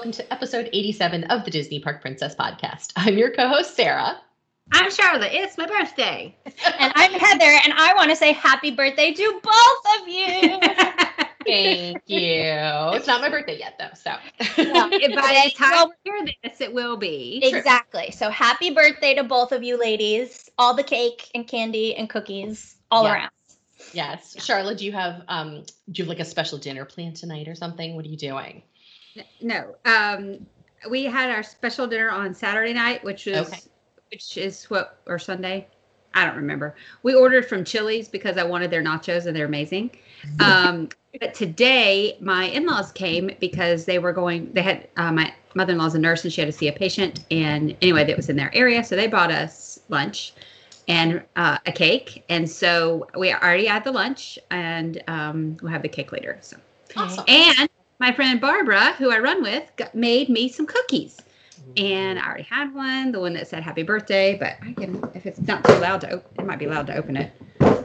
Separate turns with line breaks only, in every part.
Hello, and welcome to episode 87 of the Disney Park Princess podcast. I'm your co host, Sara.
I'm Sharla. It's my birthday.
and I'm Heather, and I want to say happy birthday to both of you.
Thank you. It's not my birthday yet, though. So,
by the time you hear this, it will be.
Exactly. So, happy birthday to both of you ladies. All the cake and candy and cookies all
Yes.
around.
yes. Sharla, do you have um do you have like a special dinner plan tonight or something? What are you doing?
No. Um, we had our special dinner on Saturday night, which was
Okay.
which is what or Sunday. I don't remember. We ordered from Chili's because I wanted their nachos and they're amazing. Um, but today my in-laws came because they were going. They had uh, my mother-in-law's a nurse and she had to see a patient. And anyway, that was in their area, so they bought us lunch and uh, a cake. And so we already had the lunch, and um, we'll have the cake later. So
Awesome.
and my friend Barbara, who I run with, got, made me some cookies. And I already had one, the one that said happy birthday, but I can, if it's not too loud to open, it might be loud to open it.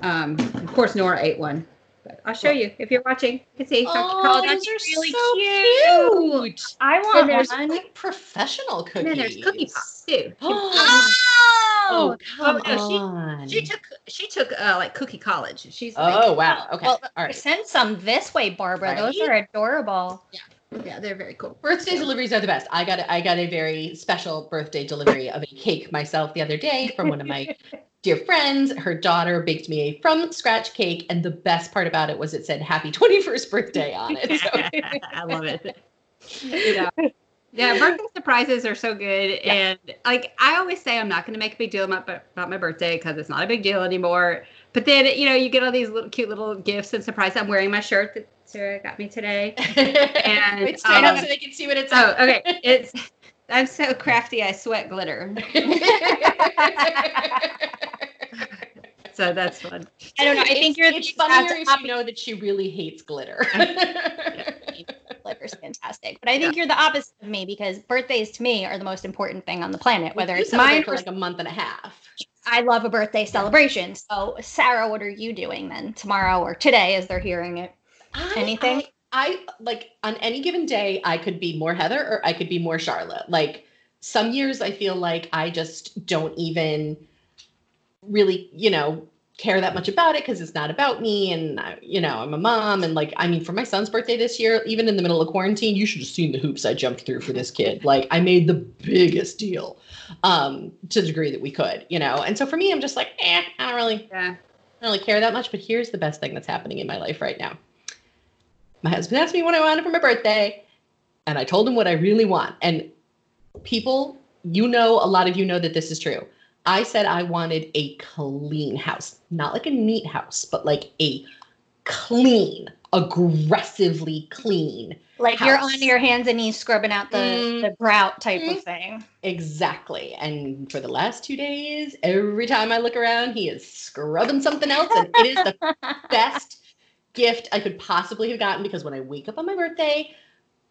Um, of course, Nora ate one, but I'll show you if you're watching. You can see. Dr.
Oh,
Cole,
those
that's
are
really
so
cute.
cute.
I
And
want
there's
one.
Like professional cookies.
And then there's cookie pops too.
Oh,
Oh,
come
no, she-
on.
She took she took uh, like cookie college. She's
oh,
like,
wow. Okay.
Well,
All right.
send some this way, Barbara. Those are adorable.
yeah, Yeah, they're very cool.
Birthday deliveries are the best. I got a, I got a very special birthday delivery of a cake myself the other day from one of my dear friends. Her daughter baked me a from scratch cake, and the best part about it was it said "Happy 21st birthday" on it. So
I love it. yeah. Yeah, birthday surprises are so good.
Yeah.
And like I always say, I'm not going to make a big deal about, about my birthday because it's not a big deal anymore. But then, you know, you get all these little cute little gifts and surprises. I'm wearing my shirt that Sara got me today.
and Wait, stand up
um,
so they can see what it's
Oh,
says.
okay. It's I'm so crafty. I sweat glitter. So that's fun.
I don't know. I think you're
It's
the
funnier if you know that she really hates glitter.
Glitter's fantastic. But I think you're the opposite of me because birthdays to me are the most important thing on the planet, whether
You
it's mine
for like a month and a half.
I love a birthday celebration. So, Sara, what are you doing then tomorrow or today as they're hearing it?
I-
Anything?
I, I like on any given day, I could be more Heather or I could be more Sharla. Like some years, I feel like I just don't even really, you know, care that much about it because it's not about me. And, I, you know, I'm a mom. And like, I mean, for my son's birthday this year, even in the middle of quarantine, you should have seen the hoops I jumped through for this kid. Like, I made the biggest deal um, to the degree that we could, you know. And so for me, I'm just like, eh, I don't really
Yeah.
I don't really care that much, but here's the best thing that's happening in my life right now. My husband asked me what I wanted for my birthday, and I told him what I really want. And people, you know, a lot of you know that this is true. I said I wanted a clean house, not like a neat house, but like a clean, aggressively clean.
Like you're on your hands and knees scrubbing out the,
Mm.
the grout type
Mm.
of thing.
Exactly. And for the last two days, every time I look around, he is scrubbing something else. And it is the best gift I could possibly have gotten because when I wake up on my birthday,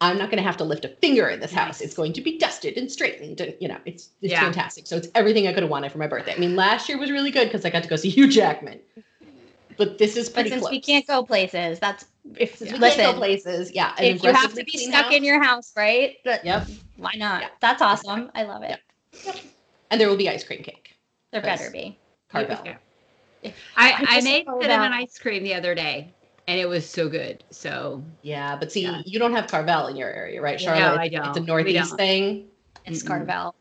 I'm not going to have to lift a finger in this house. It's going to be dusted and straightened, and you know, it's it's
Yeah.
fantastic. So it's everything I could have wanted for my birthday. I mean, last year was really good because I got to go see Hugh Jackman, but this is
But since
close.
we can't go places, that's if
Since we
listen,
can't go places, yeah.
if you have to be
clean
stuck in your house, right? But
Yep.
why not?
Yeah.
That's awesome. I love it.
and there will be ice cream cake.
There better be.
Carvel.
Yeah.
I
I, I made
know
cinnamon
that-
ice cream the other day, and it was so good. So
Yeah, but see,
Yeah.
you don't have Carvel in your area, right,
No,
Sharla?
I
It's- It's a
don't. We
Northeast thing.
It's. Carvel.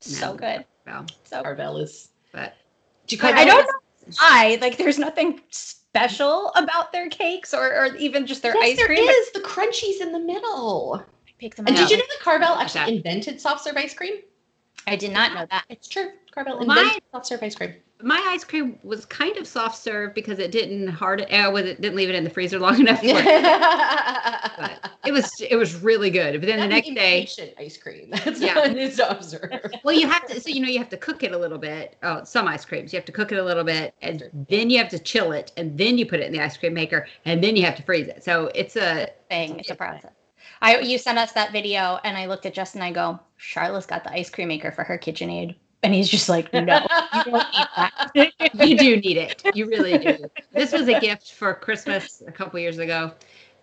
So
No.
good.
well,
So
Carvel is.
but
Do you
I don't
is-
know why. Like, there's nothing special about their cakes or, or even just their
yes,
ice
there
cream. but
is. The crunchies in the middle.
I pick them up.
And
out.
did you know that Carvel actually
that.
invented soft serve ice cream?
I did not know that.
It's true. Carvel
Well, my-
invented soft serve ice cream.
My ice cream was kind of soft serve because it didn't hard uh, was it didn't leave it in the freezer long enough for it.
but
It was it was really good. But then the next day,
ice cream. That's
Yeah.
what it's soft serve.
well, you have to so you know you have to cook it a little bit. Oh, some ice creams you have to cook it a little bit, and then you have to chill it, and then you put it in the ice cream maker, and then you have to freeze it. So it's a
Thing. It's a process. I you sent us that video and I looked at Justin and I go, Sharla's got the ice cream maker for her KitchenAid. And he's just like, no, you don't need that.
you do need it. You really do. This was a gift for Christmas a couple years ago,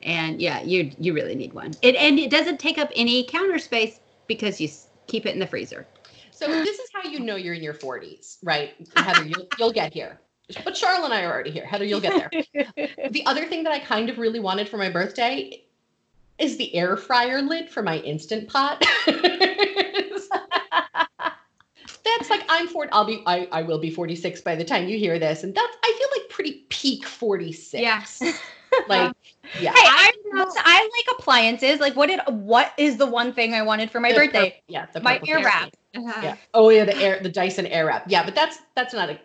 And yeah, you you really need one. It and it doesn't take up any counter space because you keep it in the freezer.
So this is how you know you're in your 40s, right? Heather, you'll, you'll get here. But Sharla and I are already here. Heather, you'll get there. the other thing that I kind of really wanted for my birthday is the air fryer lid for my instant pot. that's like I'm 40. I'll be I, I will be 46 by the time you hear this. And that's I feel like pretty peak 46.
Yes.
Like yeah.
Hey, I, I like appliances. Like, what did what is the one thing I wanted for my
The
birthday?
pur- yeah, the
My
purple
air wrap.
Uh-huh.
Yeah. Oh yeah, the air the Dyson Airwrap. Yeah, but that's that's not a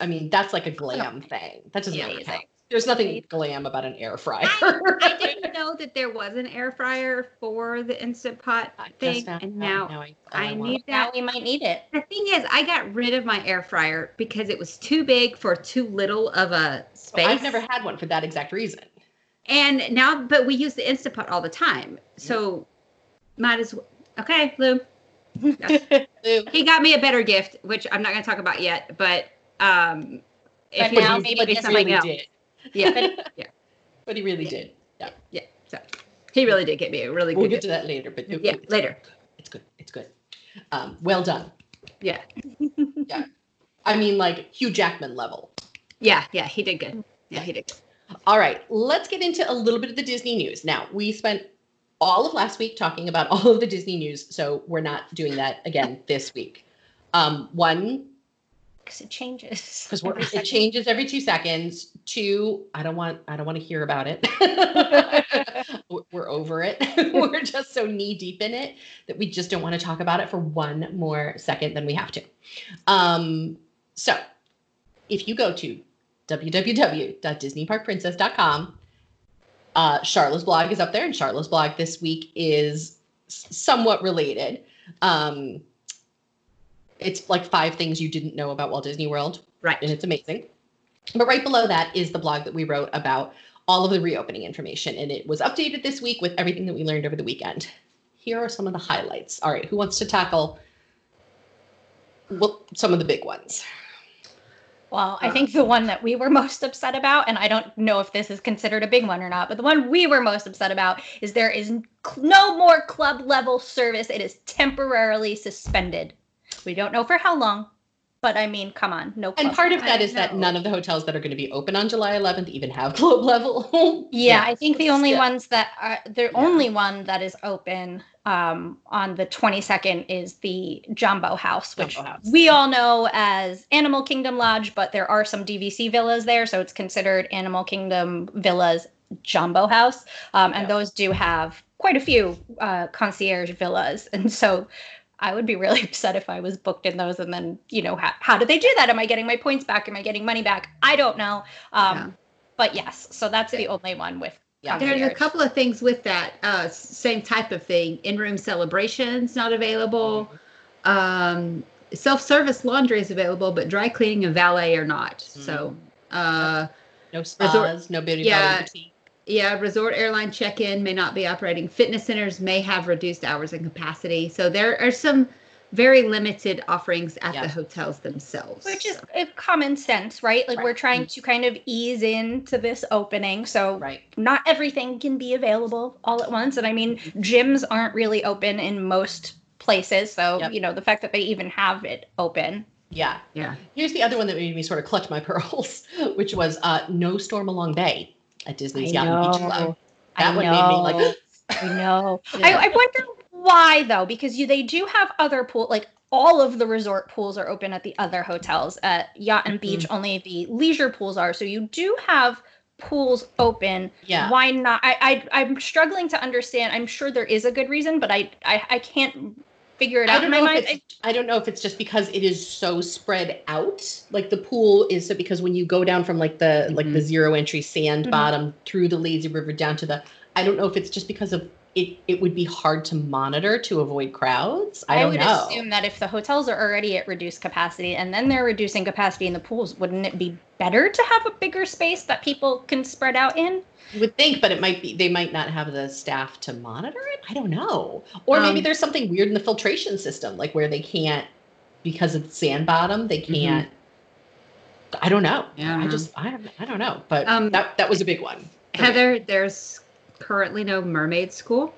I mean, that's like a glam thing. That doesn't really
Amazing.
count. There's nothing glam about an air fryer.
I didn't know that there was an air fryer for the instant pot
I just
thing,
found
and
out.
now
I,
I
want
need
Now
that.
we might need it.
The thing is, I got rid of my air fryer because it was too big for too little of a
it.
space.
I've never had one for that exact reason.
And now, but we use the instant pot all the time, so might as well. Okay, Lou.
Lou,
He got me a better gift, which I'm not going to talk about yet, but um,
But now
want
maybe
but he
just
something
really
else.
did.
Yeah, Yeah.
But he really did. Yeah.
yeah. So he really did get me a really
We'll
good
get to that later, but
Yeah,
it's
later.
Good. It's good. It's good. Um, well done.
Yeah.
yeah, I mean, like Hugh Jackman level.
yeah, yeah. He did good. Yeah, he did. Good.
All right, let's get into a little bit of the Disney news. Now, we spent all of last week talking about all of the Disney news, so we're not doing that again this week. Um, one,
Because it changes.
because we're it changes every two seconds. Two, I don't want I don't want to hear about it. We're- we're over it. we're just so knee deep in it that we just don't want to talk about it for one more second than we have to. Um, so, if you go to www.disneyparkprincess.com, uh, Sharla's blog is up there, and Sharla's blog this week is somewhat related. Um, it's like five things you didn't know about Walt Disney World
Right.
and it's amazing. But right below that is the blog that we wrote about all of the reopening information, and it was updated this week with everything that we learned over the weekend. Here are some of the highlights. All right, who wants to tackle well, some of the big ones?
Well, I uh, think the one that we were most upset about, and I don't know if this is considered a big one or not, but the one we were most upset about is there is no more club level service. It is temporarily suspended. We don't know for how long, but I mean, come on, no.
And
club
part of
I
that is that none of the hotels that are going to be open on July 11th even have globe level.
Yeah, I think the only
Yeah.
ones that are the only one that is open um, on the 22nd is the Jambo House, which
Jambo House.
we all know as Animal Kingdom Lodge, but there are some DVC villas there, so it's considered Animal Kingdom Villas Jambo House, um, and
Yeah.
those do have quite a few uh, concierge villas, and so. I would be really upset if I was booked in those, and then you know how, how do they do that? Am I getting my points back? Am I getting money back? I don't know. Um,
Yeah.
But yes, so that's the only one with
Yeah.
There's a couple of things with that. Uh, same type of thing. In-room celebrations not available. Um, self-service laundry is available, but dry cleaning and valet are not. So, uh,
No spas, no beauty
Yeah.
boutique.
Yeah, resort airline check-in may not be operating. Fitness centers may have reduced hours and capacity. So there are some very limited offerings at
Yeah.
the hotels themselves.
which is uh, common sense, right? Like we're trying to kind of ease into this opening, so
Right.
not everything can be available all at once. And I mean, gyms aren't really open in most places, so
Yep.
you know the fact that they even have it open.
Yeah.
yeah.
Here's the other one that made me sort of clutch my pearls, which was uh, no Stormalong Bay at Disney's Yacht and Beach Club. That
I
one made me like.
I know.
Yeah.
I, I wonder why though, because you they do have other pool like all of the resort pools are open at the other hotels. At Yacht and Beach, mm-hmm. only the leisure pools are. So you do have pools open.
yeah.
Why not? I, I I'm struggling to understand. I'm sure there is a good reason, but I I, I can't figure it
I
out in
don't
my
know if
mind.
it's I don't know if it's just because it is so spread out. Like the pool is so because when you go down from like the like the
Mhm.
zero entry sand
Mhm.
bottom through the lazy river down to the I don't know if it's just because of it it would be hard to monitor to avoid crowds. I,
I, would
know.
assume that if the hotels are already at reduced capacity and then they're reducing capacity in the pools, wouldn't it be better to have a bigger space that people can spread out in?
You would think, but it might be they might not have the staff to monitor it. I don't know. Or maybe
Um,
there's something weird in the filtration system, like where they can't because it's sand bottom, they can't. I don't know.
Yeah, I
just I don't I don't know. But
Um,
that that was a big one. for me.
Heather, there's currently no mermaid school.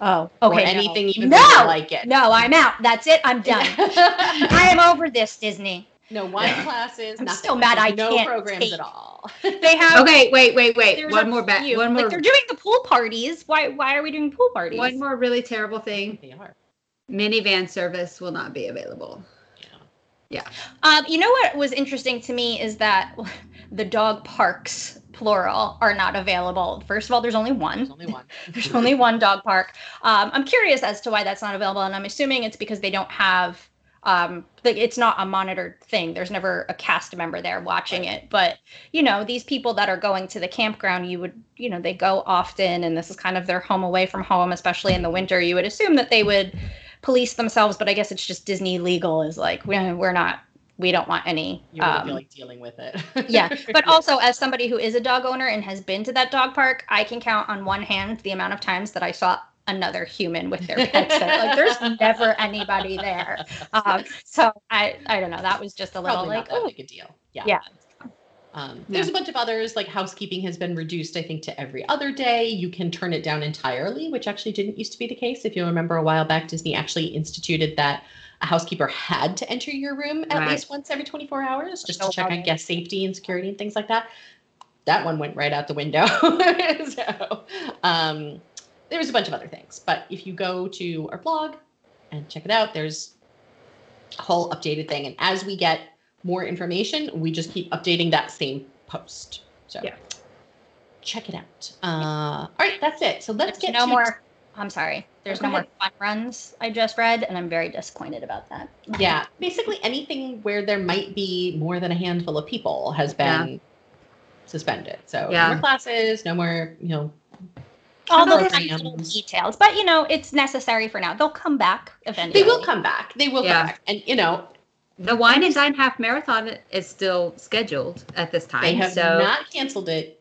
Oh,
Or
okay. no.
anything even
no,
bigger like it.
no, I'm out. That's it. I'm done. I am over this Disney.
no wine classes.
I'm
nothing.
still mad I
no
can't
programs
take-
at all.
They have.
Okay, wait, wait, wait.
there's
One more back. One more.
Like they're doing the pool parties. Why? Why are we doing pool parties?
One more really terrible thing.
they are.
Minivan service will not be available.
Yeah.
Um, you know what was interesting to me is that the dog parks plural are not available. First of all, there's only one.
There's only one.
There's only one dog park. Um, I'm curious as to why that's not available, and I'm assuming it's because they don't have. Um, it's not a monitored thing. There's never a cast member there watching it. But you know, these people that are going to the campground, you would, you know, they go often, and this is kind of their home away from home, especially in the winter. You would assume that they would police themselves, but I guess it's just Disney legal is like we're not. We don't want any.
You wouldn't
um,
feel like dealing with it.
yeah but also as somebody who is a dog owner and has been to that dog park i can count on one hand the amount of times that i saw another human with their pets like there's never anybody there um, so i i don't know that was just a little
probably
like oh
big a deal. Yeah.
Yeah.
Um, there's a bunch of others like housekeeping has been reduced, I think, to every other day. You can turn it down entirely, which actually didn't used to be the case. If you remember a while back, Disney actually instituted that a housekeeper had to enter your room at
Right.
least once every 24 hours just
Oh,
to check
wow.
on guest safety and security and things like that. That one went right out the window. so um, there's a bunch of other things. But if you go to our blog and check it out, there's a whole updated thing. And as we get more information, we just keep updating that same post. So
Yeah.
check it out. Uh, all right, that's it. So let's
there's
get
no
to
more i'm sorry there's
Go
no more fun runs i just read and i'm very disappointed about that
Yeah, basically anything where there might be more than a handful of people has
Yeah.
been suspended. So
Yeah.
no more classes, no more, you know,
all little details but you know it's necessary for now they'll come back eventually
they will come back. They will
Yeah.
come back. And you know,
The wine and dine half marathon is still scheduled at this time.
they have
so
not canceled it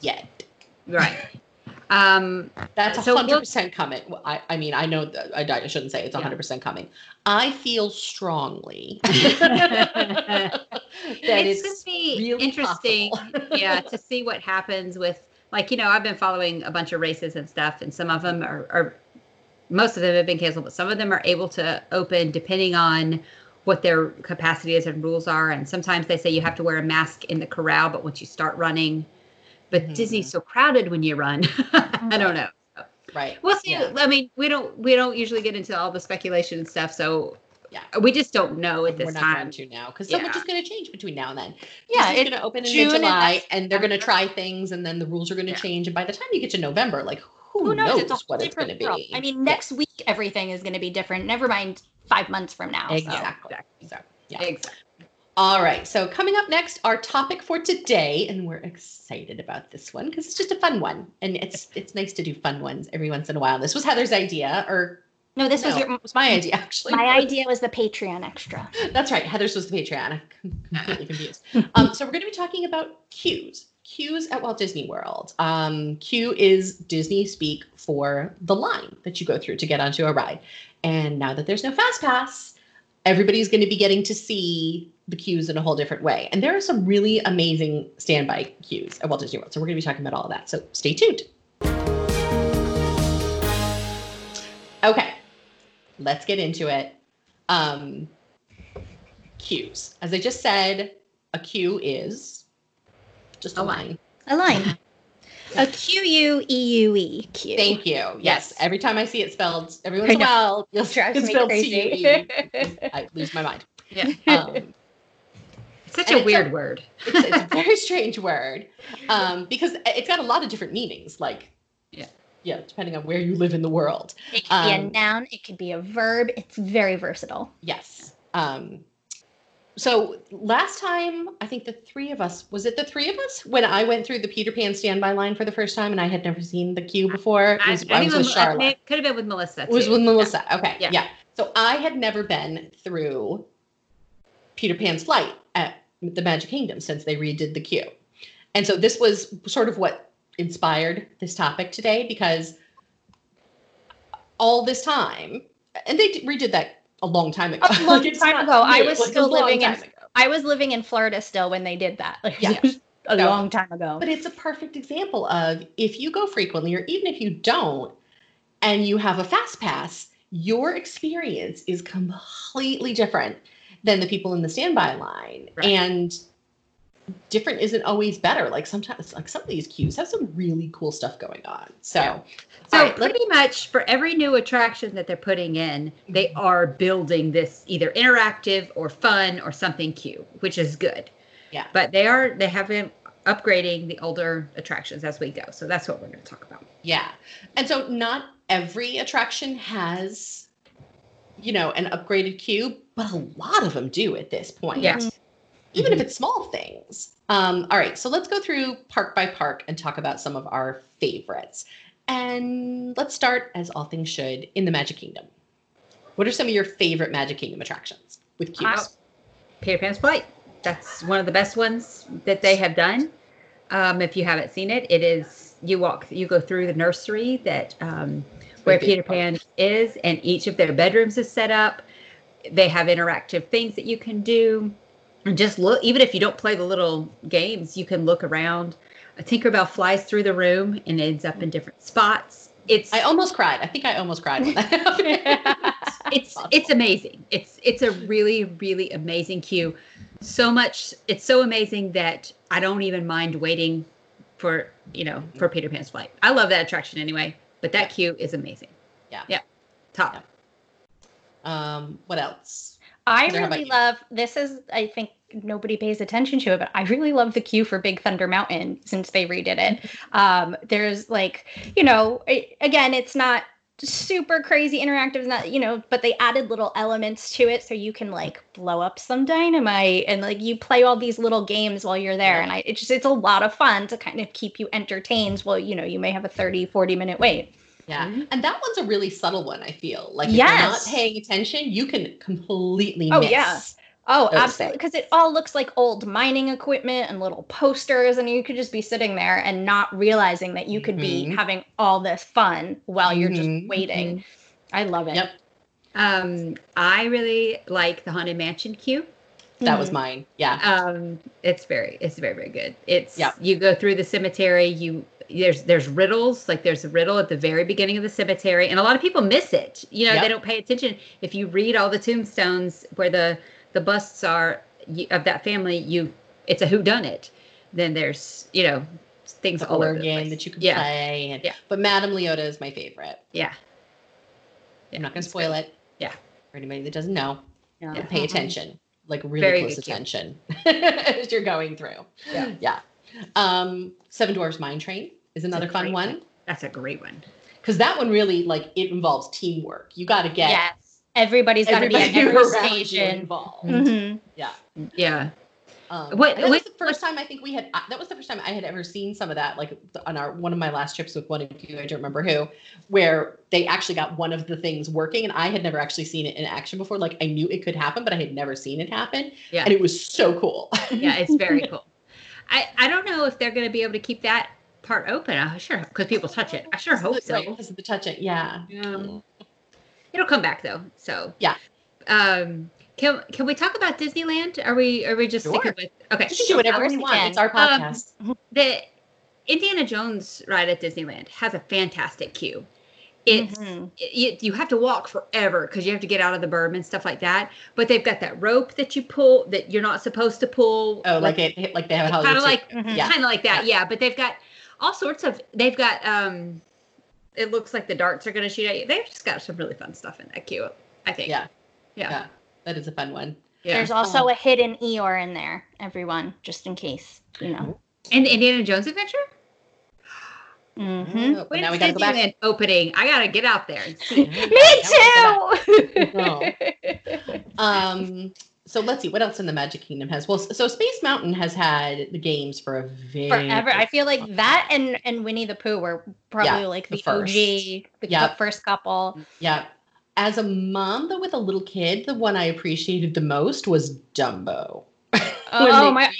yet.
right. Um,
That's
So
hundred
we'll-
percent coming. Well, I, I mean, I know that I, I shouldn't say it's
Yeah.
hundred percent coming. I feel strongly that
it's,
it's,
going to be
really
interesting, yeah, to see what happens with like you know I've been following a bunch of races and stuff, and some of them are, are most of them have been canceled, but some of them are able to open depending on what their capacity is and rules are. And sometimes they say you have to wear a mask in the corral, but once you start running, but
Mhm.
Disney's so crowded when you run. I don't know.
right.
We'll see.
Yeah.
I mean, we don't we don't usually get into all the speculation and stuff, so
Yeah.
we just don't know at this We're
not
time.
going to now because so much is going to change between now and then.
Yeah,
Disney's
it-
going to open in
June and
mid-July,
that's-
and they're going to try things, and then the rules are going to
Yeah.
change. And by the time you get to November, like who,
who knows,
knows,
it's
what it's going to be?
i mean next week everything is going to be different never mind five months from now so.
exactly.
Exactly.
So, yeah.
Exactly.
All right. So coming up next, our topic for today, and we're excited about this one because it's just a fun one, and it's it's nice to do fun ones every once in a while. This was Heather's idea, or
no this was your
was my idea actually.
my idea was the patreon extra
That's right. Heather's was the Patreon. I'm completely confused. Um, so we're going to be talking about queues. Queues at Walt Disney World. Um, queue is Disney speak for the line that you go through to get onto a ride. And now that there's no fast pass, everybody's going to be getting to see the cues in a whole different way. And there are some really amazing standby queues at Walt Disney World. So we're going to be talking about all of that. So stay tuned. Okay, let's get into it. Um, queues. As I just said, a queue is just a
A
line.
line.
a line a q-u-e-u-e q
Thank you. Yes.
Yes.
Every time I see it spelled, every once
I
in a while, you'll
drives
it's
me crazy.
I lose my mind.
Yeah.
Um,
Such
And
a weird
a-
word.
it's, it's a very strange word um, because it's got a lot of different meanings. Like,
Yeah.
yeah, depending on where you live in the world.
it could be a
Um,
noun it could be a verb it's very versatile
Yes. Um, so last time, I think the three of us was it the three of us when I went through the Peter Pan standby line for the first time, and I had never seen the queue before. It was, I, was
think
with
it
Sharla.
it could have been with Melissa.
It was with Melissa. Okay. Yeah.
Yeah.
So I had never been through Peter Pan's flight at the Magic Kingdom since they redid the queue. And so this was sort of what inspired this topic today because all this time, and they redid that a long time ago.
A long
it's
time ago. I was
like,
still living in-
ago.
I was living in Florida still when they did that. Like,
Yeah.
a
No.
long time ago.
But it's a perfect example of if you go frequently, or even if you don't, and you have a fast pass, your experience is completely different than the people in the standby line.
Right.
And different isn't always better. Like sometimes, like some of these queues have some really cool stuff going on. So,
Yeah. So
right,
pretty much for every new attraction that they're putting in, they mm-hmm. are building this either interactive or fun or something queue, which is good.
Yeah.
But they are they have been upgrading the older attractions as we go. So that's what we're going to talk about.
Yeah. And so not every attraction has, you know, an upgraded queue, but a lot of them do at this point.
Yes.
Even if it's small things. Um, all right. So let's go through park by park and talk about some of our favorites. And let's start, as all things should, in the Magic Kingdom. What are some of your favorite Magic Kingdom attractions with queues?
Wow. Peter Pan's Flight. That's one of the best ones that they have done. Um, if you haven't seen it, it is you walk, you go through the nursery that um, where Peter. Pan is, and each of their bedrooms is set up. They have interactive things that you can do. And just look, even if you don't play the little games, you can look around. A Tinkerbell flies through the room and ends up in different spots. It's
I almost cried. I think I almost cried when that happened.
it's it's amazing. It's it's a really really amazing queue. So much it's so amazing that I don't even mind waiting for you know for Peter Pan's flight. I love that attraction anyway, but that queue is amazing.
Yeah.
Yeah. Top.
Yeah. Um, what else?
I
Heather, how about
really
you?
love this is I think nobody pays attention to it, but I really love the queue for Big Thunder Mountain since they redid it. Um, there's like, you know, it, again, it's not super crazy interactive, it's not, you know, but they added little elements to it so you can like blow up some dynamite and like you play all these little games while you're there. And I it's just it's a lot of fun to kind of keep you entertained. Well, you know, you may have a 30, 40 minute wait.
Yeah.
Mhm.
And that one's a really subtle one, I feel. Like if you're not
Yes.
paying attention, you can completely
Oh,
miss.
yeah. Oh, absolutely. Because it all looks like old mining equipment and little posters, and you could just be sitting there and not realizing that you could be
Mhm.
having all this fun while you're
Mhm.
just waiting. I love it.
Yep.
Um, I really like the Haunted Mansion queue.
That was
Mhm.
mine. Yeah.
Um, it's very, it's very, very good. It's
Yeah.
you go through the cemetery. You there's there's riddles like there's a riddle at the very beginning of the cemetery, and a lot of people miss it. You know,
Yep.
they don't pay attention. If you read all the tombstones where the the busts are you, of that family, you it's a who done it. Then there's you know things
The
all over
board
the
game
place.
that you can
yeah,
play. And,
Yeah.
But Madame Leota is my favorite.
yeah.
I'm not going
it's
to spoil
good.
it.
Yeah.
For anybody that doesn't know,
Yeah.
Yeah.
pay attention. Like really
Very
close attention as you're going through.
Yeah.
Yeah. Um, Seven Dwarfs Mine Train is another fun one.
one. That's a great one.
Because that one really like it involves teamwork. You got to get
Yes. Everybody's got to be at every
around you
station.
involved.
Mhm.
Yeah.
Yeah.
Um,
What-
and that was
what-
the first time I think we had. uh, That was the first time I had ever seen some of that, like on our one of my last trips with one of you. I don't remember who, where they actually got one of the things working, and I had never actually seen it in action before. Like I knew it could happen, but I had never seen it happen,
Yeah.
and it was so cool.
yeah, it's very cool. I I don't know if they're going to be able to keep that part open. I sure because people touch it. I sure hope so.
Because of the touch it, yeah.
Yeah. It'll come back though. So
Yeah.
Um, can can we talk about Disneyland? Are we are we just
Sure.
sticking with okay?
You can do whatever
course
we
we
want.
can.
It's our
Um,
podcast.
The Indiana Jones ride at Disneyland has a fantastic queue. It's
Mhm.
you, you have to walk forever because you have to get out of the berm and stuff like that. But they've got that rope that you pull that you're not supposed to pull.
oh, like, it, like they have a
kind of like
Studios.
Mhm.
yeah,
kind of like that yeah but they've got all sorts of they've got um it looks like the darts are going to shoot at you they've just got some really fun stuff in that queue i think
Yeah.
yeah
yeah, that is a fun one.
yeah,
There's also a hidden Eeyore in there, everyone, just in case, you know.
and indiana jones adventure
Mm-hmm.
Oh, but
When's
now we gotta go back.
Opening i gotta get out there and see
Me too.
No. Um, so let's see what else in the Magic Kingdom has. Well, so Space Mountain has had the games for a very
Forever. I feel like that and and Winnie the Pooh were probably
Yeah,
like
the
the,
first.
OG, the, the
Yep.
first couple.
Yeah. As a mom, though, with a little kid, the one I appreciated the most was Dumbo. When,
Oh
they,
my!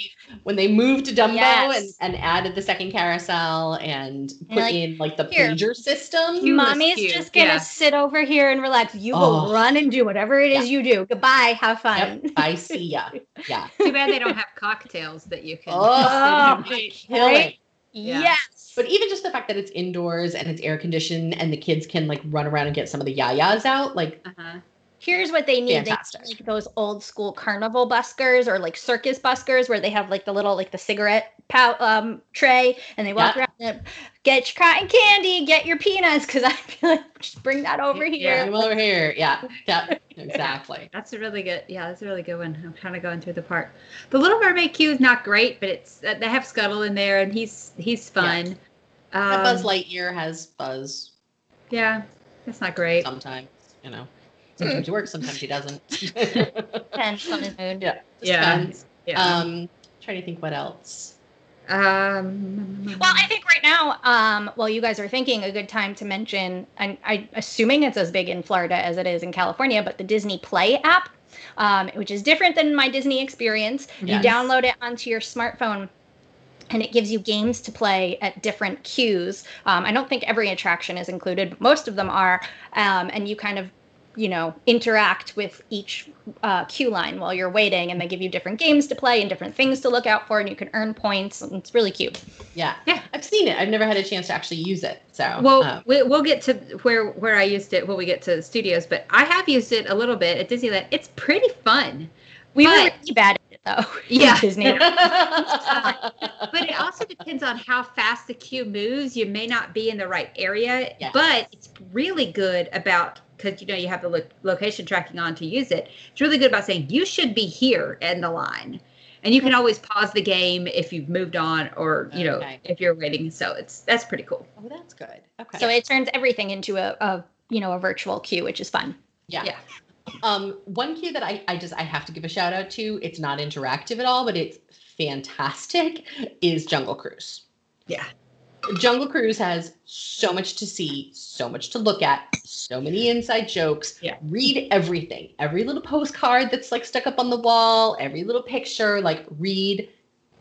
when they moved to Dumbo
Yes.
and, and added the second carousel and put
like,
in like the
here.
pager system.
You- was
Mommy's
cute,
just gonna
yeah.
sit over here and relax. You
Oh.
go run and do whatever it is you do. Goodbye. Have fun.
Yep, I see ya. Yeah.
Too bad they don't have cocktails that you can.
Oh,
sit.
Kill
Right?
it.
Yeah.
Yes.
But even just the fact that it's indoors and it's air conditioned and the kids can like run around and get some of the yayas out, like
Uh-huh.
Here's what they need.
Fantastic.
They need, like those old school carnival buskers or like circus buskers where they have like the little like the cigarette pow- um, tray and they walk
Yeah.
around and get your cotton candy, get your peanuts because I feel like just bring that over here.
come over here. Yeah. Yeah. Exactly.
That's a really good. Yeah, that's a really good one. I'm kind of going through the part. The Little Mermaid queue is not great, but it's uh, they have Scuttle in there, and he's he's fun.
And
Um,
Buzz Lightyear has Buzz
Yeah, that's not great.
sometimes, you know. Sometimes he works, sometimes he doesn't.
Depends on his mood.
yeah. just
Yeah.
depends.
Yeah.
Um trying to think what else.
um.
Well, I think right now, um, while you guys are thinking, a good time to mention, and I assuming it's as big in Florida as it is in California, but the Disney Play app, um, which is different than my Disney experience.
Yes.
You download it onto your smartphone. And it gives you games to play at different queues. Um, I don't think every attraction is included, but most of them are. Um, and you kind of, you know, interact with each uh, queue line while you're waiting, and they give you different games to play and different things to look out for, and you can earn points. And it's really cute.
Yeah.
Yeah.
I've seen it. I've never had a chance to actually use it. So
Well,
um,
we, we'll get to where where I used it when we get to the studios, but I have used it a little bit at Disneyland. It's pretty fun,
We were
But-
really bad at it though.
Yeah.
Disney.
but it also depends on how fast the queue moves. You may not be in the right area,
Yes.
but it's really good about because you know you have the lo- location tracking on to use it. It's really good about saying you should be here in the line. And you can always pause the game if you've moved on or, you know,
Okay.
if you're waiting. So it's that's pretty cool.
oh, that's good. Okay.
so it turns everything into a, a you know a virtual queue, which is fun.
yeah.
Yeah.
Um, one queue that I, I just I have to give a shout out to. It's not interactive at all, but it's fantastic. Is Jungle Cruise.
Yeah.
Jungle Cruise has so much to see, so much to look at, so many inside jokes.
Yeah.
Read everything. Every little postcard that's like stuck up on the wall, every little picture, like read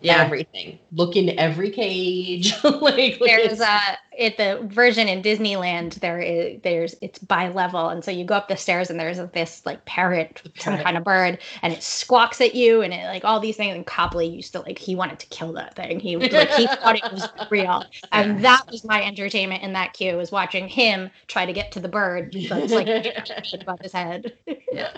everything. Look in every cage. like
There's
at-
uh at the version in Disneyland there is there's it's by level and so you go up the stairs and there's this like parrot, some kind of bird and it squawks at you and it like all these things and Copley used to like he wanted to kill that thing. He like he thought it was real. And that was my entertainment in that queue was watching him try to get to the bird that's like above his head.
yeah.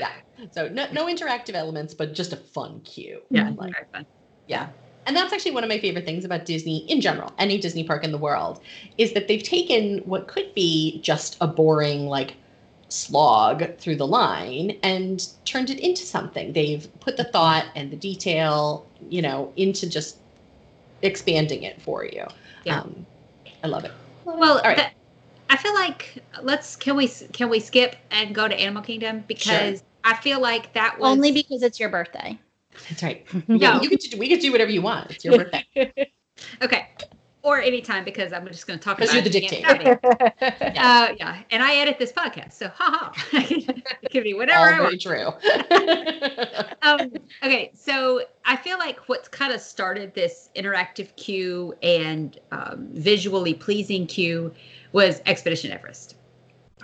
yeah. So no, no interactive elements, but just a fun queue.
Yeah, very fun.
Yeah. And that's actually one of my favorite things about Disney in general, any Disney park in the world, is that they've taken what could be just a boring, like, slog through the line and turned it into something. They've put the thought and the detail, you know, into just expanding it for you.
Yeah.
Um, I love it.
Well,
right.
that- I feel like let's can we can we skip and go to Animal Kingdom because I feel like that was
Only because it's your birthday.
That's right.
No.
Yeah, you could do, we could do whatever you want. It's your birthday.
okay, or anytime because I'm just going to talk
Because
about
you're the dictator.
yeah. Uh, yeah, and I edit this podcast, so haha, it can be whatever
All
I
very
want.
true.
um, okay, so I feel like what's kind of started this interactive queue and um, visually pleasing queue was Expedition Everest.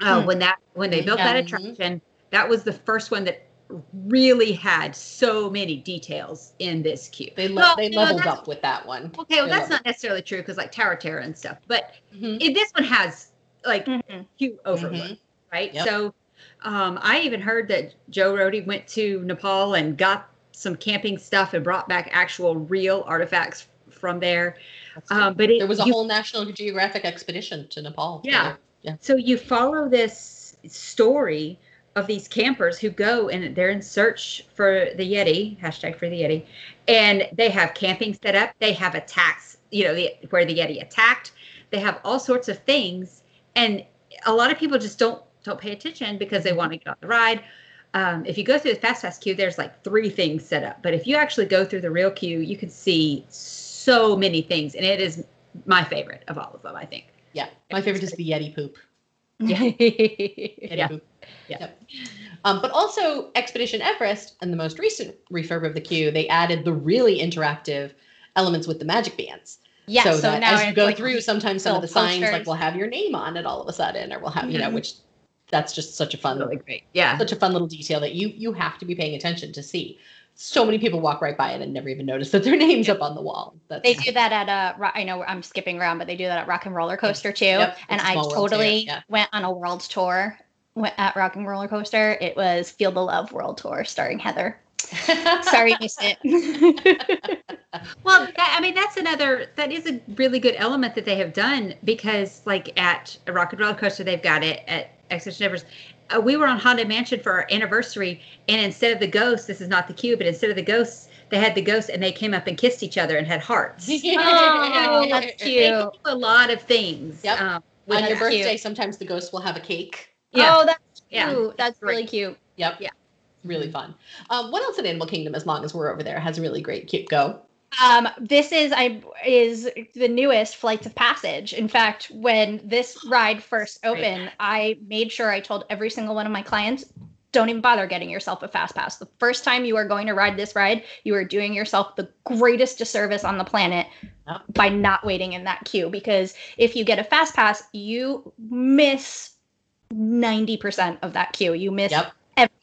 Uh,
Hmm.
When that when they built that
Mhm.
attraction, that was the first one that really had so many details in this queue.
They le-
Well,
they leveled
that's-
up with that one.
Okay, well
They
that's
leveled.
not necessarily true because like Tower Terror and stuff, but
Mhm.
it, this one has like
Mhm.
queue overload
Mhm.
right?
Yep.
So um, I even heard that Joe Rohde went to Nepal and got some camping stuff and brought back actual real artifacts from there. Um, but it,
there was a
you-
whole National Geographic expedition to Nepal.
Yeah.
Yeah.
So you follow this story of these campers who go and they're in search for the Yeti, hashtag for the Yeti, and they have camping set up. They have attacks, you know, the, where the Yeti attacked. They have all sorts of things, and a lot of people just don't don't pay attention because they want to get on the ride. Um, if you go through the fast pass queue, there's like three things set up, but if you actually go through the real queue, you can see so many things, and it is my favorite of all of them. I think.
Yeah. My favorite is the Yeti poop.
Yeah.
Yeti
Yeah.
poop. Um, but also Expedition Everest and the most recent refurb of the queue, they added the really interactive elements with the magic bands.
Yeah,
so,
so,
that
now
as you go
like
through, sometimes some of the
little
signs like
posters.
will have your name on it all of a sudden, or we'll have you know,
Mhm.
which that's just such a fun,
Really great. Yeah.
such a fun little detail that you you have to be paying attention to see. So many people walk right by it and never even notice that their name's up on the wall. That's
They do that at uh, a. I know I'm skipping around, but they do that at Rock and Roller Coaster too.
Yep,
and
it's a
I
small world
totally
yeah.
went on a world tour went at Rock and Roller Coaster. It was Feel the Love World Tour starring Heather. Sorry, you missed it.
Well, that, I mean, that's another, that is a really good element that they have done because, like, at Rock and Roller Coaster, they've got it at Expedition Everest. Uh, we were on Haunted Mansion for our anniversary, and instead of the ghosts, this is not the cube, but instead of the ghosts, they had the ghosts and they came up and kissed each other and had hearts.
Oh, that's cute.
do a lot of things.
Yep.
Um, with
on your birthday,
cute.
sometimes the ghosts will have a cake.
Yeah.
Oh, that's cute.
Yeah.
That's
Great.
really cute.
Yep.
Yeah.
Really fun. Um, what else in Animal Kingdom, as long as we're over there, has a really great cute go?
Um, this is I is the newest Flights of Passage. In fact, when this ride first opened, I made sure I told every single one of my clients, don't even bother getting yourself a fast pass. The first time you are going to ride this ride, you are doing yourself the greatest disservice on the planet
Yep.
by not waiting in that queue. Because if you get a fast pass, you miss 90% of that queue. You miss
Yep.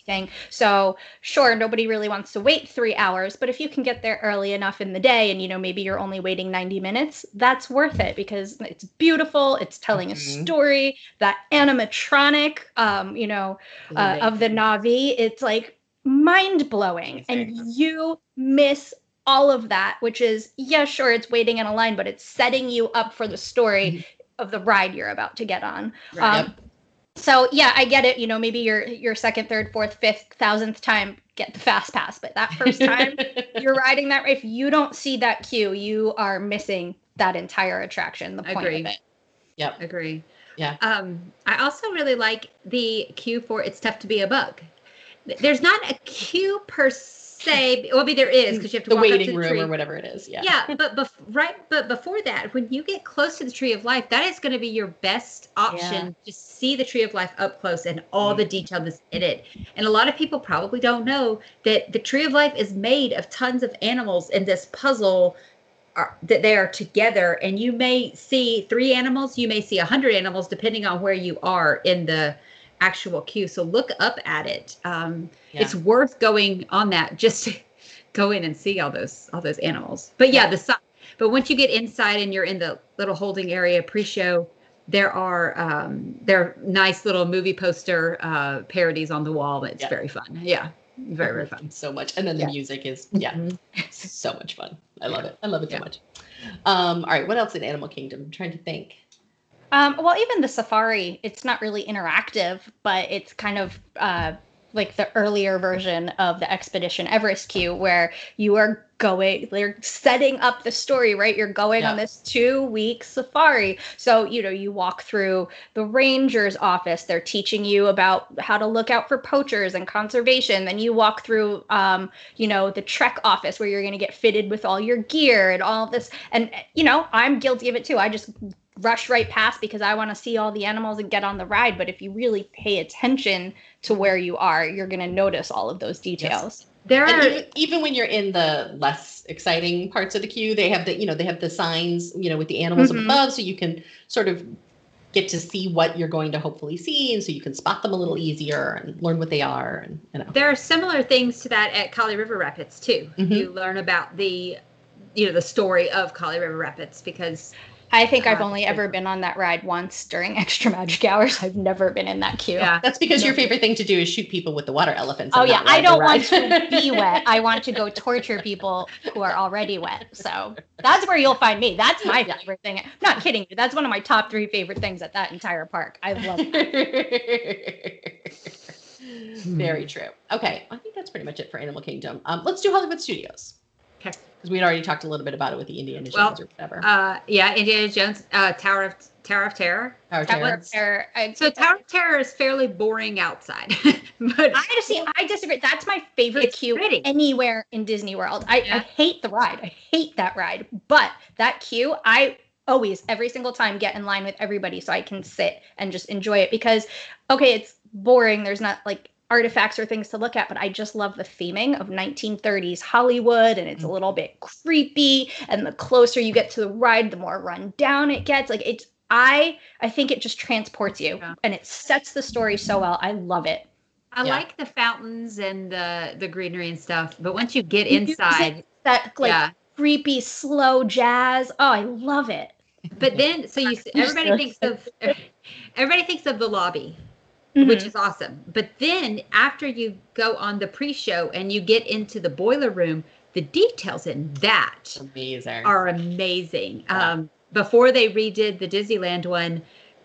Everything. So sure, nobody really wants to wait three hours, but if you can get there early enough in the day and you know maybe you're only waiting 90 minutes, that's worth it because it's beautiful, it's telling a
Mhm.
story. That animatronic, um, you know, uh, of the Na'vi, it's like mind blowing. And you miss all of that, which is, yeah, sure, it's waiting in a line, but it's setting you up for the story of the ride you're about to get on.
Right.
Um, So yeah, I get it. You know, maybe your your second, third, fourth, fifth, thousandth time get the fast pass, but that first time you're riding that, if you don't see that queue, you are missing that entire attraction. The point
Agree.
of it.
Yep.
Agree.
Yeah.
Um, I also really like the queue for "It's Tough to Be a Bug." There's not a queue per se. Say, well, I mean, there is because you have to
the
walk up to
waiting
the
room
tree.
or whatever it is. Yeah.
Yeah, but bef- right, but before that, when you get close to the Tree of Life, that is going to be your best option to see the Tree of Life up close and all the mm-hmm. detail that's in it. And a lot of people probably don't know that the Tree of Life is made of tons of animals in this puzzle. Are, that they are together, and you may see three animals, you may see a hundred animals, depending on where you are in the actual queue. So look up at it. Um,
Yeah.
It's worth going on that just to go in and see all those all those animals. But yeah,
Yeah.
the but once you get inside and you're in the little holding area pre-show, there are um, there are nice little movie poster uh, parodies on the wall. It's
Yeah.
very fun. Yeah, very very fun.
so much. And then the
Yeah.
music is yeah,
Mhm.
so much fun. I love it. I love it
Yeah.
so much. Um, all right, what else in Animal Kingdom? I'm trying to think.
Um, well, even the safari, it's not really interactive, but it's kind of uh, like the earlier version of the Expedition Everest queue, where you are going, they're setting up the story, right? You're going on this two week safari. So, you know, you walk through the ranger's office, they're teaching you about how to look out for poachers and conservation. Then you walk through, um, you know, the Trek office where you're going to get fitted with all your gear and all this. And, you know, I'm guilty of it too. I just rush right past because I want to see all the animals and get on the ride. But if you really pay attention to where you are, you're going to notice all of those details.
There
And
are
even, even when you're in the less exciting parts of the queue, they have the you know they have the signs you know with the animals
Mhm.
above, so you can sort of get to see what you're going to hopefully see, and so you can spot them a little easier and learn what they are, and you know.
there are similar things to that at Kali River Rapids too.
Mhm.
You learn about the you know the story of Kali River Rapids because
I think I've only ever been on that ride once during extra magic hours. I've never been in that queue.
yeah
That's because your favorite thing to do is shoot people with the water elephants.
Oh yeah, I don't want to be wet. I want to go torture people who are already wet. So that's where you'll find me. That's my favorite thing. I'm not kidding you. That's one of my top three favorite things at that entire park. I love it.
Very true. Okay, I think that's pretty much it for Animal Kingdom. Um, let's do Hollywood Studios.
Okay.
Because we'd already talked a little bit about it with the Indiana Jones
Well,
or whatever.
uh, yeah Indiana Jones uh, Tower of Tower of Terror.
Tower of
Tower
Terror.
of Terror. I-
So Tower of Terror is fairly boring outside, but
I just see. I disagree. That's my favorite queue
pretty.
anywhere in Disney World. I, I hate the ride. I hate that ride. But that queue, I always every single time get in line with everybody so I can sit and just enjoy it because okay, it's boring. There's not like artifacts or things to look at, but I just love the theming of 1930s Hollywood and it's a mm. little bit creepy and the closer you get to the ride, the more run down it gets. Like it's I I think it just transports you
Yeah.
and it sets the story so well. I love it.
I
Yeah.
like the fountains and the the greenery and stuff, but once you get inside,
That like
yeah.
creepy slow jazz. Oh, I love it.
But then, so you everybody thinks of everybody thinks of the lobby, which
Mhm.
is awesome. But then after you go on the pre-show and you get into the boiler room, the details in that
Amazing.
are amazing.
Yeah.
Um, before they redid the Disneyland one,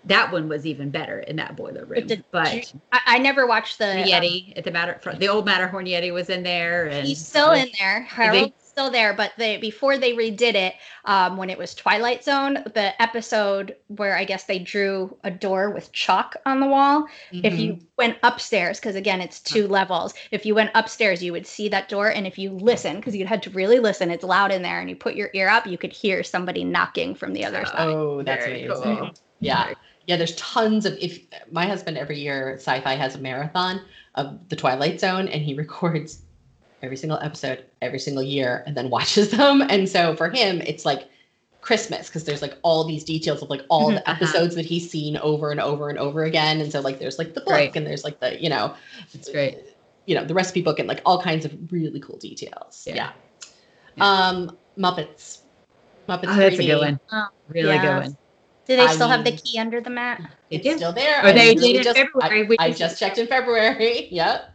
that one was even better in that boiler room.
did
But
you- I, I never watched the
the
um,
Yeti at the Matter, the old Matterhorn Yeti was in there, and
He's still in there. Harold's still there, but they before they redid it, um, when it was Twilight Zone, the episode where I guess they drew a door with chalk on the wall. If you
Mm-hmm.
went upstairs, because again it's two levels, if you went upstairs, you would see that door, and if you listen, because you had to really listen, it's loud in there, and you put your ear up, you could hear somebody knocking from the other
Oh.
side.
Oh, that's
Very
amazing.
cool.
Yeah.
Very
Yeah, there's tons of if my husband every year Syfy has a marathon of the Twilight Zone and he records every single episode every single year and then watches them. And so for him it's like Christmas because there's like all these details of like all
Mhm,
the
uh-huh.
episodes that he's seen over and over and over again. And so like there's like the book
Great.
and there's like the, you know,
It's great.
you know, the recipe book and like all kinds of really cool details.
Yeah.
Yeah.
Yeah.
Um Muppets. Muppets.
Oh, that's a
3D.
good one.
Oh,
Really
yeah.
good one.
Do they
I
still have the
mean-
key under the mat?
They
It's
do.
still there.
Or
I
they
literally
did in
just-
February.
I,
We
I
just-
just checked in February. Yep.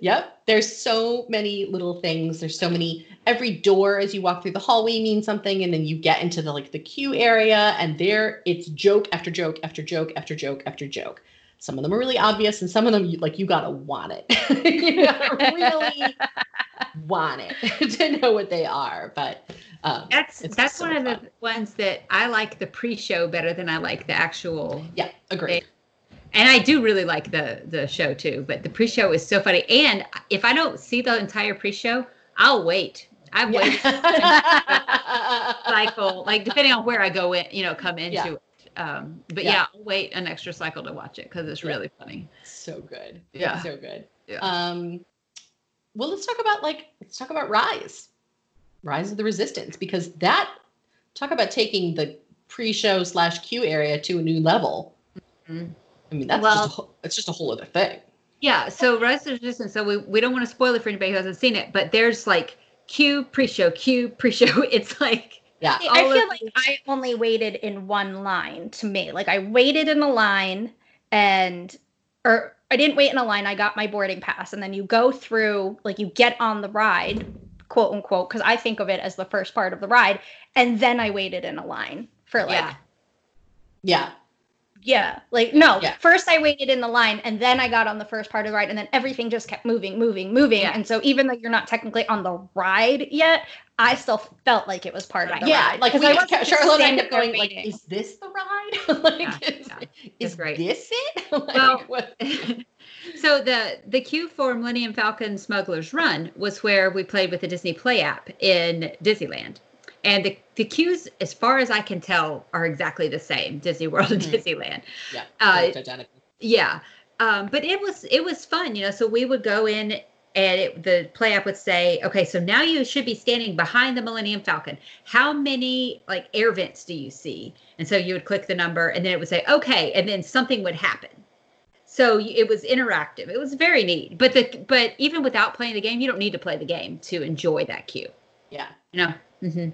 Yep. There's so many little things. There's so many. Every door as you walk through the hallway means something, and then you get into the like the queue area, and there it's joke after joke after joke after joke after joke. Some of them are really obvious, and some of them you, like you gotta want it. you gotta really want it to know what they are. But um,
That's that's
so
one of the ones that I like the pre-show better than I like the actual.
yeah, agreed.
And I do really like the the show too, but the pre-show is so funny. And if I don't see the entire pre-show, I'll wait. I wait
Yeah.
cycle, like depending on where I go in, you know, come into
Yeah.
it. Um, but
Yeah.
yeah. I'll wait an extra cycle to watch it because it's
Yeah.
really funny.
so good.
Yeah.
So good.
Yeah.
Um well let's talk about like let's talk about Rise. Rise of the Resistance, because that talk about taking the pre-show slash queue area to a new level.
Mhm.
I mean that's
Well-
just a, whole- it's just a whole other thing.
Yeah, so Rise of the Resistance. So we, we don't want to spoil it for anybody who hasn't seen it, but there's like queue pre-show, queue pre-show. It's like
Yeah.
See, I feel like I only waited in one line to me. Like I waited in a line and or I didn't wait in a line. I got my boarding pass and then you go through like you get on the ride, quote unquote, because I think of it as the first part of the ride. And then I waited in a line for like
yeah,
Yeah.
yeah, like no.
Yeah.
First, I waited in the line, and then I got on the first part of the ride, and then everything just kept moving, moving, moving.
Yeah.
And so, even though you're not technically on the ride yet, I still felt like it was part of the
yeah,
ride.
like
'Cause
we,
I wasn't
Sharla and I kept going like, is this the ride? like,
Yeah,
is,
yeah.
is
great.
this it? like,
Well- so the the queue for Millennium Falcon Smuggler's Run was where we played with the Disney Play app in Disneyland, and the the queues, as far as I can tell, are exactly the same Disney World and
Mhm.
Disneyland.
yeah,
uh,
identical.
Yeah, um, but it was it was fun, you know. So we would go in, and it, the play app would say, "Okay, so now you should be standing behind the Millennium Falcon. How many like air vents do you see?" And so you would click the number, and then it would say, "Okay," and then something would happen. So it was interactive. It was very neat. But the but even without playing the game, you don't need to play the game to enjoy that queue.
Yeah.
You know. Mm-hmm.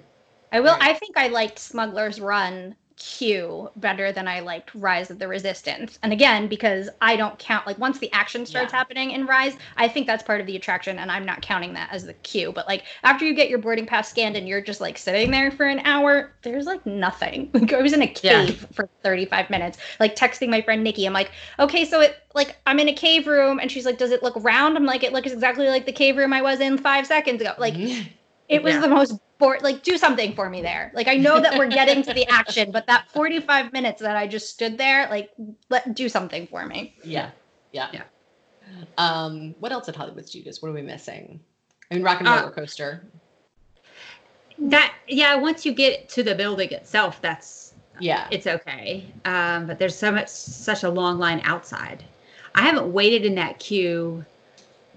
I will.
Right.
I think I liked Smuggler's Run queue better than I liked Rise of the Resistance. And again, because I don't count like once the action starts
Yeah.
happening in Rise, I think that's part of the attraction, and I'm not counting that as the queue. But like after you get your boarding pass scanned and you're just like sitting there for an hour, there's like nothing. Like I was in a
Yeah.
cave for 35 minutes, like texting my friend Nikki. I'm like, okay, so it like I'm in a cave room, and she's like, does it look round? I'm like, it looks exactly like the cave room I was in five seconds ago. Like
Mhm.
it was
Yeah.
the most bored. Like, do something for me there. Like, I know that we're getting to the action, but that 45 minutes that I just stood there, like, let do something for me.
Yeah. Yeah.
Yeah.
Um, what else at Hollywood Studios? What are we missing? I mean, Rock and
Uh,
Roller Coaster.
That yeah. Once you get to the building itself, that's
Yeah.
it's okay. Um, but there's so much, such a long line outside. I haven't waited in that queue,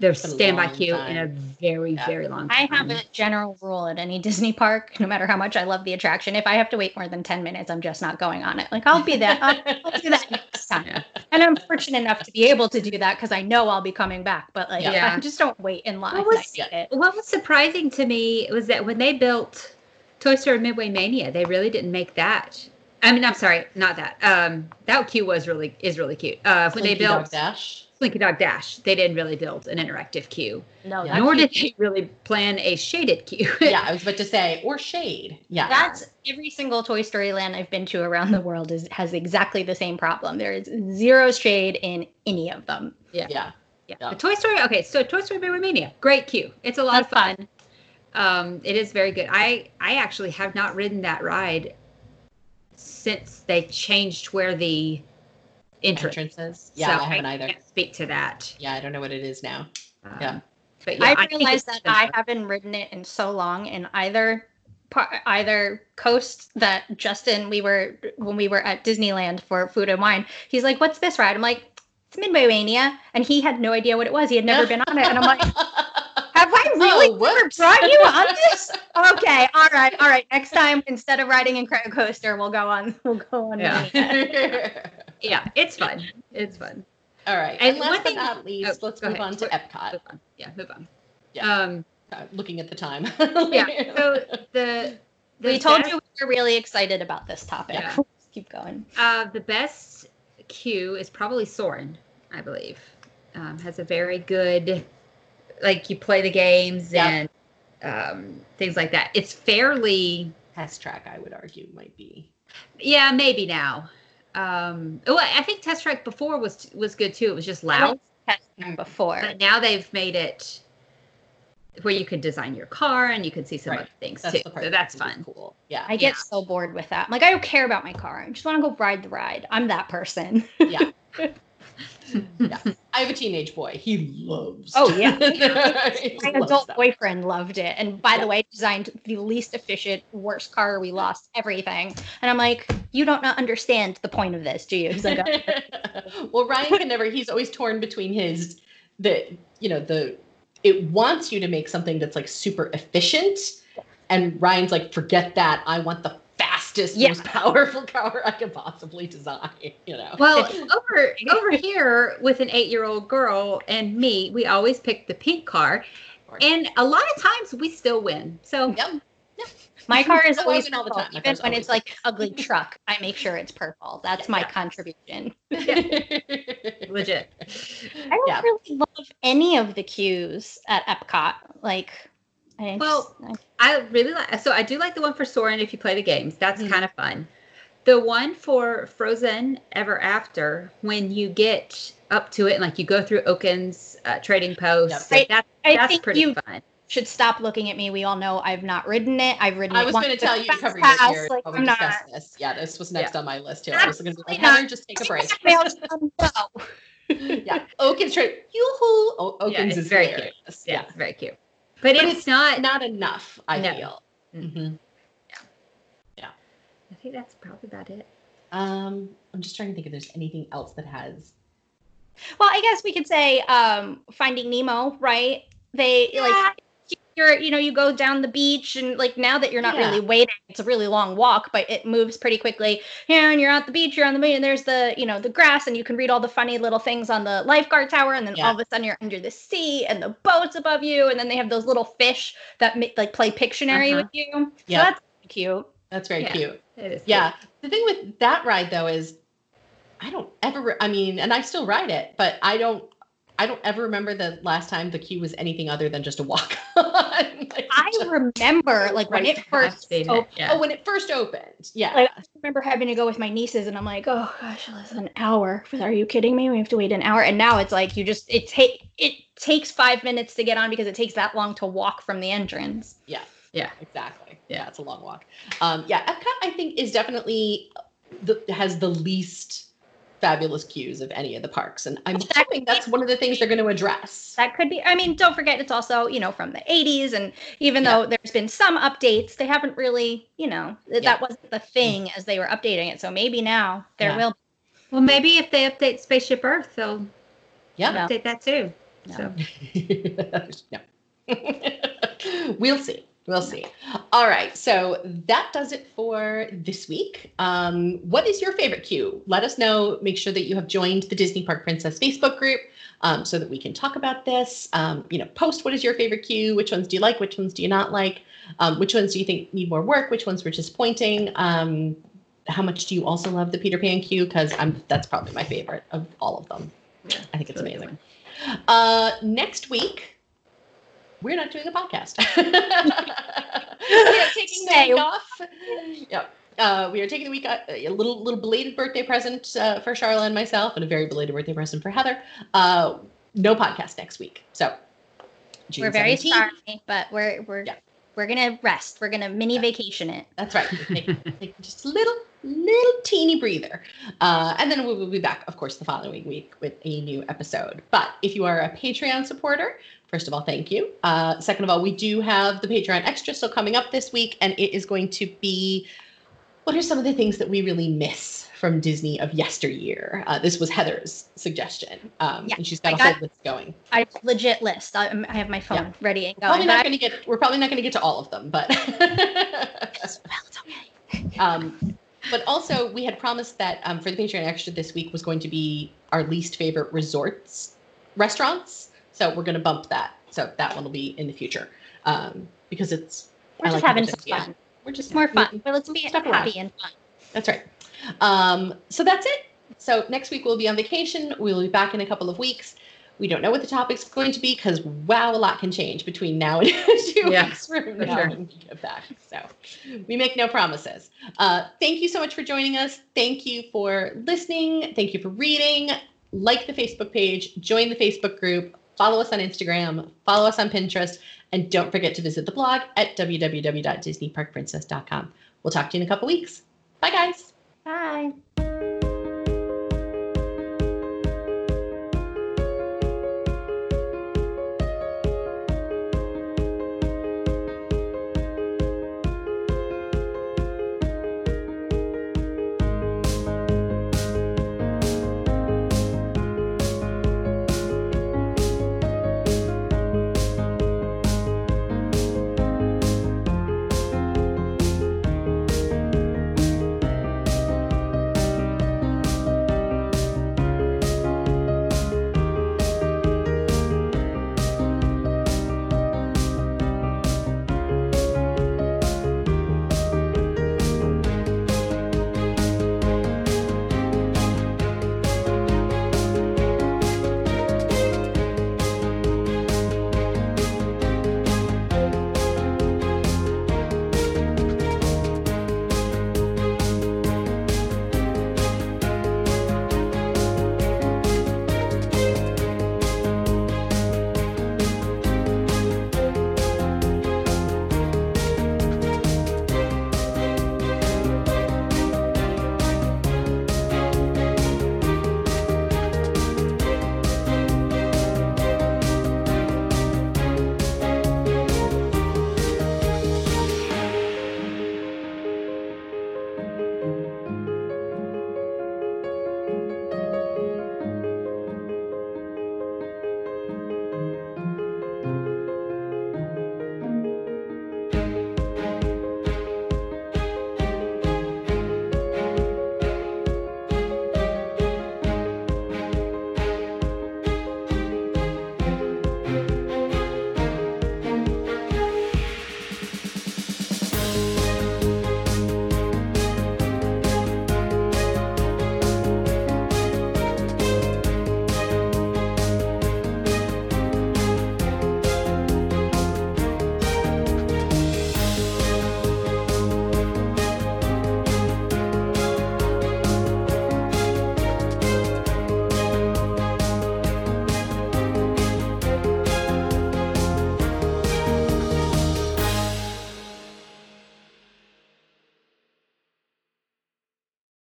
their
It's been a
standby
long
queue, in a very,
Yeah.
very long
I have a general rule at any Disney park, no matter how much I love the attraction. If I have to wait more than 10 minutes, I'm just not going on it. Like, I'll be that. I'll, I'll do that next time.
Yeah.
And I'm fortunate enough to be able to do that because I know I'll be coming back. But, like,
Yeah.
I just don't wait in line.
What was-
I it.
What was surprising to me was that when they built Toy Story Midway Mania, they really didn't make that. I mean, I'm sorry, not that. Um, that queue was really is really cute. Uh, when they
Slinky Dog
built
Dash.
Slinky Dog Dash, they didn't really build an interactive queue,
No,
Yeah.
nor did they really plan a shaded queue.
Yeah, I was about to say, or shade. Yeah.
That's every single Toy Story land I've been to around the world is has exactly the same problem. There is zero shade in any of them.
yeah.
yeah.
Yeah.
The Toy Story. Okay, so Toy Story Midway Mania, great queue. It's a lot
That's
of fun.
fun.
Um, it is very good. I I actually have not ridden that ride since they changed where the entrance.
Entrances. Yeah,
So
I haven't either.
Can't speak to that.
Yeah, I don't know what it is now.
Um,
Yeah.
But yeah,
I
think
realized that I haven't ridden it in so long in either either coast that Justin we were when we were at Disneyland for food and wine. He's like, "What's this ride?" I'm like, "It's Midway Mania," and he had no idea what it was. He had never been on it, and I'm like, "Have I really
Oh, whoops.
brought you on this?" Okay, all right, all right. Next time, instead of riding Incredicoaster, we'll go on. We'll go on.
Yeah. Yeah, it's fun. It's fun.
All right.
And
And,
one
last
thing-
but not least,
oh,
let's move
ahead.
on to
What-
Epcot.
Move on. Yeah, move on.
Yeah.
Um,
Uh, looking at the time.
yeah. So the, the
we told
best-
you we were really excited about this topic.
Yeah.
Let's keep going.
Uh, the best queue is probably Soarin', I believe. Um, has a very good, like you play the games
Yeah.
and um, things like that. It's fairly,
Test track, I would argue, might be.
yeah, maybe now. Um, oh, I I think Test Track before was was good too. It was just loud,
Testing before.
but now they've made it where you can design your car and you can see some
Right.
other things
That's
too. So that's
really
fun.
Cool. Yeah.
I get
Yeah.
so bored with that. I'm like, I don't care about my car. I just want to go ride the ride. I'm that person.
yeah. yeah. I have a teenage boy. He loves.
Oh, yeah. My adult
that.
boyfriend loved it. And by
Yeah.
the way, designed the least efficient, worst car. We lost everything. And I'm like, you don't not understand the point of this, do you? He's like, "Oh."
well, Ryan can never. He's always torn between his the you know the it wants you to make something that's like super efficient, and Ryan's like, forget that. I want the fastest,
Yeah.
most powerful car I can possibly design. You know.
Well, over over here with an eight-year-old girl and me, we always pick the pink car, and a lot of times we still win. So
Yep.
my car is always
win all the time.
Even when
always
it's like ugly truck, I make sure it's purple. That's my
Yeah.
contribution.
legit.
I don't
Yeah.
really love any of the queues at Epcot. Like, I
Well,
just-
I really like. So I do like the one for Soarin' if you play the games. That's
Mhm.
kind of fun. The one for Frozen Ever After, when you get up to it and like you go through Oaken's uh, trading post,
Yep.
that's
I
that's
think
pretty
you
fun.
should stop looking at me. We all know I've not ridden it. I've ridden
I was
once
going to tell you to
Fast
cover your
Pass,
ear
Like, I'm not.
discuss this. Yeah, this was next on my list here. I was going to be like,
Absolutely
Heather, just take a break. yeah, Oaken's straight. Yoo-hoo! O- Oaken's
it's
is
very
hilarious.
Yeah,
Yeah,
very cute. But,
But
it's,
it's
not.
not enough. I
No.
feel.
Mm.
Mhm.
I think that's probably about it.
Um, I'm just trying to think if there's anything else that has.
Well, I guess we could say um, Finding Nemo, right? They like you're you know you go down the beach and like now that you're not
Yeah.
really waiting it's a really long walk but it moves pretty quickly and you're at the beach you're on the beach and there's the you know the grass and you can read all the funny little things on the lifeguard tower and then
Yeah.
all of a sudden you're under the sea and the boats above you and then they have those little fish that ma- like play Pictionary
Uh-huh.
with you
Yeah.
so that's cute
That's very
Yeah.
cute.
It is.
Yeah. The thing with that ride though is, I don't ever. I mean, and I still ride it, but I don't. I don't ever remember the last time the queue was anything other than just a walk. Like,
I remember like when it first opened,
yeah.
Oh, when it first opened. Yeah.
Like, I remember having to go with my nieces, and I'm like, oh gosh, it's an hour. Are you kidding me? We have to wait an hour. And now it's like you just it take it takes five minutes to get on because it takes that long to walk from the entrance.
Yeah. Yeah.
Exactly.
Yeah.
Yeah, it's a long walk. Um, yeah, Epcot I think is definitely the has the least fabulous queues of any of the parks, and I'm hoping that's one of the things they're going to address.
That could be. I mean, don't forget it's also you know from the 80s, and even though there's been some updates, they haven't really you know th-
Yeah.
that wasn't the thing as they were updating it. So maybe now there
Yeah.
will.
Well, maybe if they update Spaceship Earth, they'll
Yeah.
Update that too.
No.
So
no. we'll see. We'll see. All right. So that does it for this week. Um, what is your favorite queue? Let us know. Make sure that you have joined the Disney Park Princess Facebook group um, so that we can talk about this. Um, you know, post what is your favorite queue? Which ones do you like? Which ones do you not like? Um, which ones do you think need more work? Which ones were disappointing? Um, how much do you also love the Peter Pan queue? Because I'm that's probably my favorite of all of them.
Yeah,
I think it's amazing. Uh, next week, we're not doing a podcast. we are taking the week off. Yep. Uh, we are taking the week, uh, a little little belated birthday present uh, for Sharla and myself, and a very belated birthday present for Heather. Uh, no podcast next week, so June
we're very
17th.
sorry, but we're we're
Yeah.
we're gonna rest. We're gonna mini vacation it.
That's right. Take, take just a little, little teeny breather. Uh, and then we will be back, of course, the following week with a new episode. But if you are a Patreon supporter, first of all, thank you. Uh, second of all, we do have the Patreon extra still coming up this week, and it is going to be what are some of the things that we really miss from Disney of yesteryear? Uh, this was Heather's suggestion, um,
Yeah,
and she's got
I
a whole
got-
list going.
I legit list. I, I have my phone
Yeah.
ready and
Probably
going.
not going to get. We're probably not going to get to all of them, but.
Well, it's okay.
Um, but also, we had promised that um, for the Patreon extra this week was going to be our least favorite resorts restaurants. So we're going to bump that. So that one will be in the future um, because it's.
We're
I
just
like
having some fun.
We're just
It's more fun. But let's be
stuff around.
happy and fun.
That's right. Um, so that's it. So next week we'll be on vacation. We'll be back in a couple of weeks. We don't know what the topic's going to be because wow, a lot can change between now and two
Yeah,
weeks from
for
now
sure.
when we get back. So we make no promises. Uh, thank you so much for joining us. Thank you for listening. Thank you for reading. Like the Facebook page, join the Facebook group, follow us on Instagram, follow us on Pinterest, and don't forget to visit the blog at www.disneyparkprincess.com. We'll talk to you in a couple weeks. Bye, guys.
Bye.